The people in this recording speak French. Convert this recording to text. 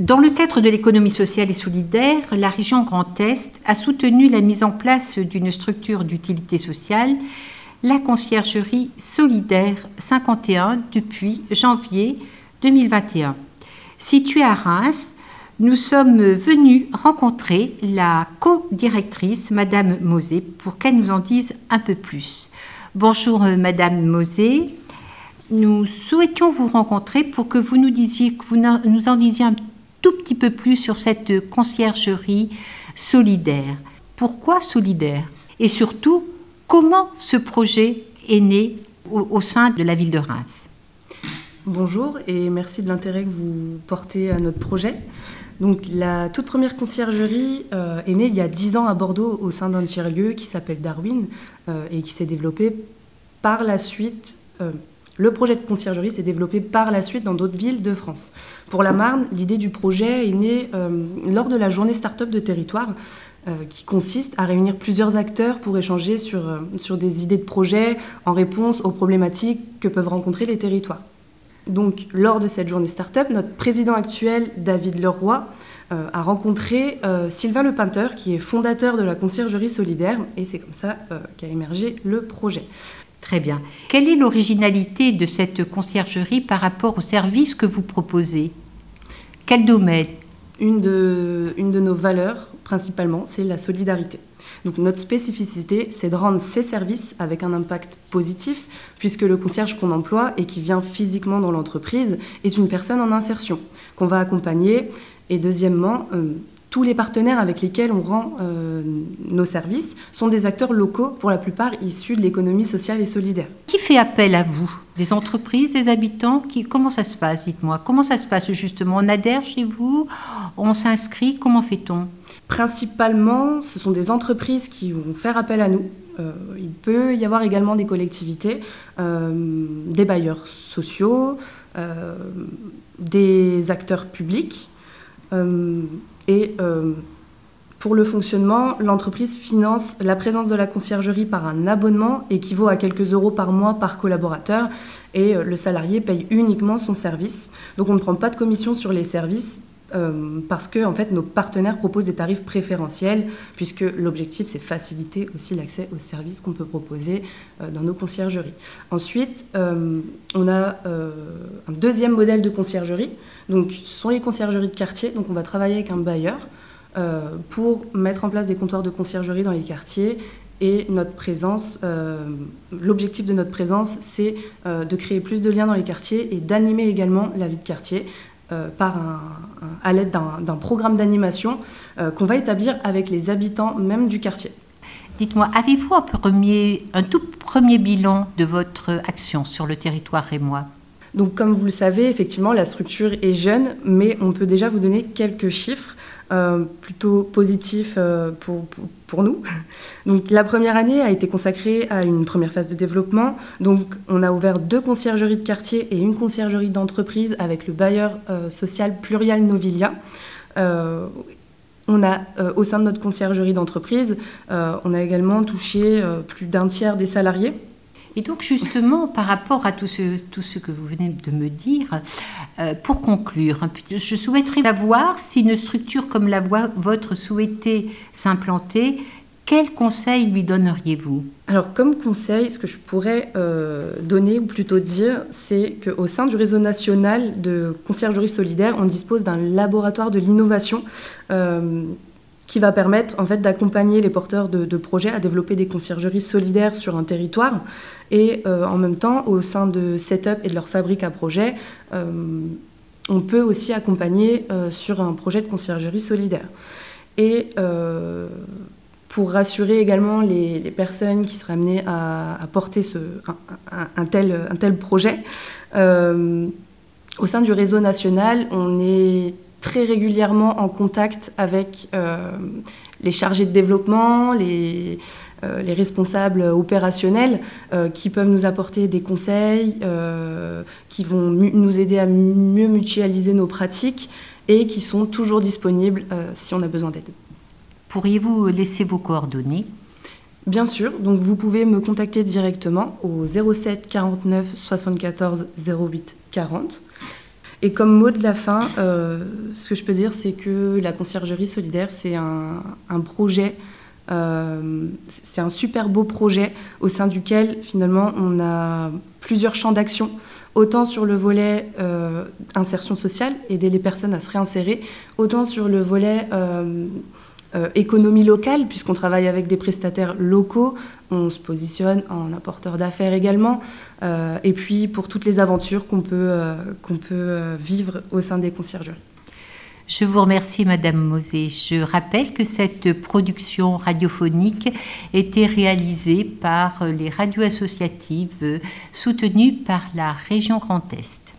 Dans le cadre de l'économie sociale et solidaire, la région Grand Est a soutenu la mise en place d'une structure d'utilité sociale, la conciergerie solidaire 51 depuis janvier 2021. Située à Reims, nous sommes venus rencontrer la co-directrice, Madame Mosé, pour qu'elle nous en dise un peu plus. Bonjour Madame Mosé. Nous souhaitions vous rencontrer pour que vous nous disiez, que vous nous en disiez un tout petit peu plus sur cette conciergerie solidaire. Pourquoi solidaire? Et surtout, comment ce projet est né au, sein de la ville de Reims? Bonjour et merci de l'intérêt que vous portez à notre projet. Donc, la toute première conciergerie euh, est née il y a 10 ans à Bordeaux au sein d'un tiers-lieu qui s'appelle Darwin euh, et qui s'est développé par la suite euh, le projet de conciergerie s'est développé par la suite dans d'autres villes de France. Pour la Marne, l'idée du projet est née euh, lors de la journée start-up de territoire, euh, qui consiste à réunir plusieurs acteurs pour échanger sur, euh, sur des idées de projet en réponse aux problématiques que peuvent rencontrer les territoires. Donc, lors de cette journée start-up, notre président actuel, David Leroy, a rencontré Sylvain Le Peinteur, qui est fondateur de la conciergerie solidaire, et c'est comme ça qu'a émergé le projet. Très bien. Quelle est l'originalité de cette conciergerie par rapport aux services que vous proposez? Quel domaine? Une de, nos valeurs, principalement, c'est la solidarité. Donc notre spécificité, c'est de rendre ces services avec un impact positif, puisque le concierge qu'on emploie et qui vient physiquement dans l'entreprise est une personne en insertion qu'on va accompagner. Et deuxièmement, euh, tous les partenaires avec lesquels on rend euh, nos services sont des acteurs locaux, pour la plupart issus de l'économie sociale et solidaire. Qui fait appel à vous? Des entreprises, des habitants? Qui, Comment ça se passe Dites-moi? Comment ça se passe justement? On adhère chez vous? On s'inscrit? Comment fait-on? Principalement, ce sont des entreprises qui vont faire appel à nous. Euh, il peut y avoir également des collectivités, euh, des bailleurs sociaux, des acteurs publics. Et euh, pour le fonctionnement, l'entreprise finance la présence de la conciergerie par un abonnement équivaut à quelques euros par mois par collaborateur et euh, le salarié paye uniquement son service. Donc on ne prend pas de commission sur les services euh, parce que en fait, nos partenaires proposent des tarifs préférentiels, puisque l'objectif, c'est faciliter aussi l'accès aux services qu'on peut proposer dans nos conciergeries. Ensuite, on a un deuxième modèle de conciergerie donc, ce sont les conciergeries de quartier. Donc, on va travailler avec un bailleur euh, pour mettre en place des comptoirs de conciergerie dans les quartiers. Et notre présence, euh, l'objectif de notre présence, c'est euh, de créer plus de liens dans les quartiers et d'animer également la vie de quartier par à l'aide d'un programme d'animation qu'on va établir avec les habitants même du quartier. Dites-moi, avez-vous un, premier, un tout premier bilan de votre action sur le territoire rémois? Donc, comme vous le savez, effectivement, la structure est jeune, mais on peut déjà vous donner quelques chiffres euh, plutôt positifs euh, pour, pour, nous. Donc, la première année a été consacrée à une première phase de développement. Donc, on a ouvert deux conciergeries de quartier et une conciergerie d'entreprise avec le bailleur euh, social Plurial Novilia. On a, au sein de notre conciergerie d'entreprise, on a également touché plus d'un tiers des salariés. Et donc justement, par rapport à tout ce, tout ce que vous venez de me dire, euh, pour conclure, je souhaiterais savoir si une structure comme la vôtre souhaitait s'implanter, quel conseil lui donneriez-vous? Alors comme conseil, ce que je pourrais euh, donner, ou plutôt dire, c'est qu'au sein du réseau national de conciergerie solidaire, on dispose d'un laboratoire de l'innovation. Euh, qui va permettre en fait d'accompagner les porteurs de, projets à développer des conciergeries solidaires sur un territoire et euh, en même temps au sein de Setup et de leur fabrique à projet euh, on peut aussi accompagner euh, sur un projet de conciergerie solidaire. Et pour rassurer également les, personnes qui seraient amenées à, porter ce, un, tel, un tel projet au sein du réseau national on est très régulièrement en contact avec euh, les chargés de développement, les, euh, les responsables opérationnels euh, qui peuvent nous apporter des conseils, qui vont nous aider à mieux mutualiser nos pratiques et qui sont toujours disponibles si on a besoin d'aide. Pourriez-vous laisser vos coordonnées? Bien sûr, donc vous pouvez me contacter directement au 07 49 74 08 40 Et comme mot de la fin, ce que je peux dire, c'est que la conciergerie solidaire, c'est un, projet, c'est un super beau projet au sein duquel finalement on a plusieurs champs d'action. Autant sur le volet euh, insertion sociale, aider les personnes à se réinsérer, autant sur le volet euh, euh, économie locale, puisqu'on travaille avec des prestataires locaux, on se positionne en apporteur d'affaires également, et puis pour toutes les aventures qu'on peut, qu'on peut vivre au sein des conciergeries. Je vous remercie, Madame Mosé. Je rappelle que cette production radiophonique était réalisée par les radios associatives soutenues par la région Grand Est.